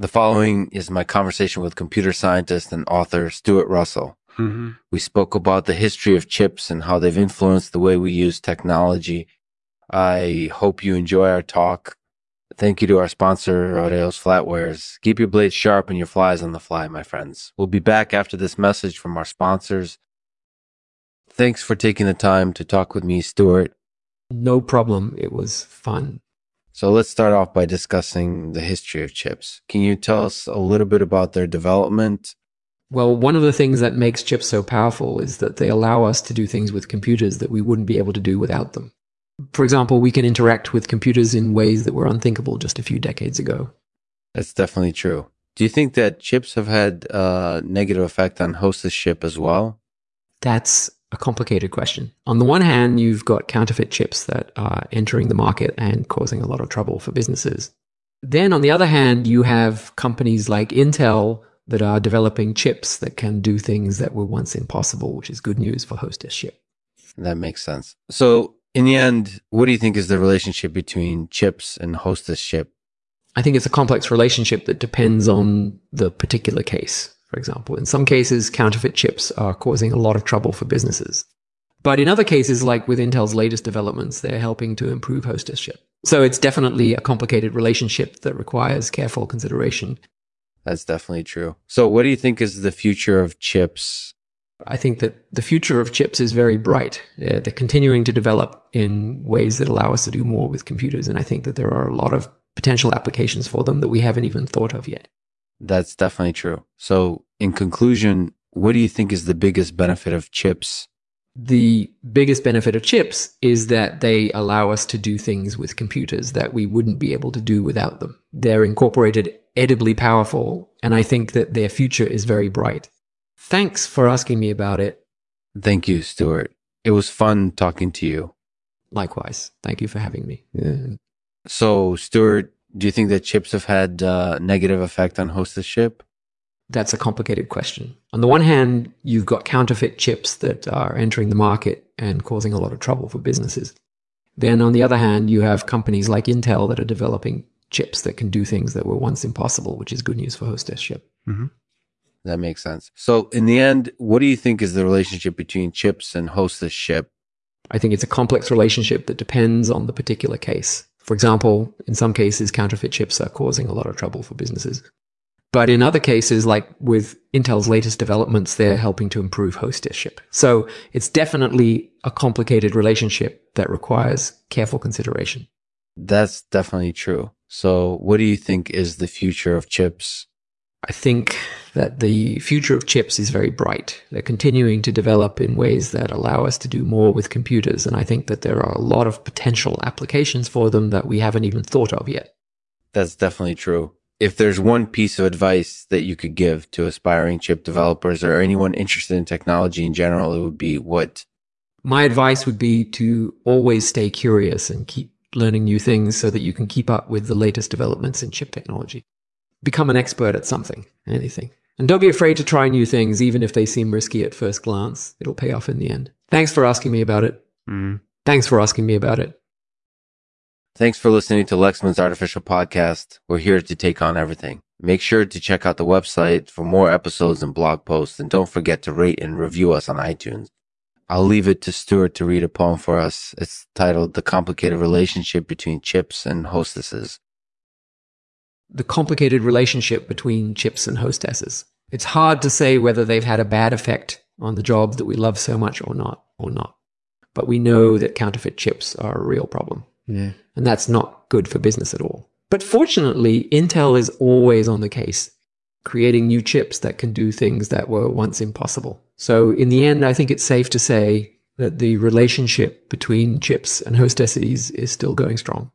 The following is my conversation with computer scientist and author Stuart Russell. Mm-hmm. We spoke about the history of chips and how they've influenced the way we use technology. I hope you enjoy our talk. Thank you to our sponsor, Rodeos Flatwares. Keep your blades sharp and your flies on the fly, my friends. We'll be back after this message from our sponsors. Thanks for taking the time to talk with me, Stuart. No problem. It was fun. So let's start off by discussing the history of chips. Can you tell us a little bit about their development? Well, one of the things that makes chips so powerful is that they allow us to do things with computers that we wouldn't be able to do without them. For example, we can interact with computers in ways that were unthinkable just a few decades ago. That's definitely true. Do you think that chips have had a negative effect on hostess ship as well? That's a complicated question. On the one hand, you've got counterfeit chips that are entering the market and causing a lot of trouble for businesses. Then on the other hand, you have companies like Intel that are developing chips that can do things that were once impossible, which is good news for hostesship. That makes sense. So, in the end, what do you think is the relationship between chips and hostesship? I think it's a complex relationship that depends on the particular case. For example, in some cases, counterfeit chips are causing a lot of trouble for businesses. But in other cases, like with Intel's latest developments, they're helping to improve hostesship. So it's definitely a complicated relationship that requires careful consideration. That's definitely true. So, what do you think is the future of chips? I think that the future of chips is very bright. Uh, they're continuing to develop in ways that allow us to do more with computers. And I think that there are a lot of potential applications for them that we haven't even thought of yet. That's definitely true. So, in conclusion, what do you think is the biggest benefit of chips? The biggest benefit of chips is that they allow us to do things with computers that we wouldn't be able to do without them. They're incorporated, edibly powerful, and I think that their future is very bright. Thanks for asking me about it. Thank you, Stuart. It was fun talking to you. Likewise. Thank you for having me. Yeah. So, Stuart, do you think that chips have had a negative effect on hostesship? That's a complicated question. On the one hand, you've got counterfeit chips that are entering the market and causing a lot of trouble for businesses. Then on the other hand, you have companies like Intel that are developing chips that can do things that were once impossible, which is good news for hostesship. Mm-hmm. That makes sense. So, in the end, what do you think is the relationship between chips and hostesship? I think it's a complex relationship that depends on the particular case. For example, in some cases, counterfeit chips are causing a lot of trouble for businesses. But in other cases, like with Intel's latest developments, they're helping to improve hostesship. So it's definitely a complicated relationship that requires careful consideration. That's definitely true. So, what do you think is the future of chips? I think that the future of chips is very bright. They're continuing to develop in ways that allow us to do more with computers. And I think that there are a lot of potential applications for them that we haven't even thought of yet. That's definitely true. If there's one piece of advice that you could give to aspiring chip developers or anyone interested in technology in general, it would be what? My advice would be to always stay curious and keep learning new things so that you can keep up with the latest developments in chip technology. Become an expert at something, anything. And don't be afraid to try new things, even if they seem risky at first glance. It'll pay off in the end. Thanks for asking me about it. Mm. Thanks for asking me about it. Thanks for listening to Lexman's Artificial Podcast. We're here to take on everything. Make sure to check out the website for more episodes and blog posts, and don't forget to rate and review us on iTunes. I'll leave it to Stuart to read a poem for us. It's titled The Complicated Relationship Between Chips and Hostesses. The complicated relationship between chips and hostesses. It's hard to say whether they've had a bad effect on the jobs that we love so much or not, or not. But we know that counterfeit chips are a real problem. Yeah. And that's not good for business at all. But fortunately, Intel is always on the case, creating new chips that can do things that were once impossible. So in the end, I think it's safe to say that the relationship between chips and hostesses is still going strong.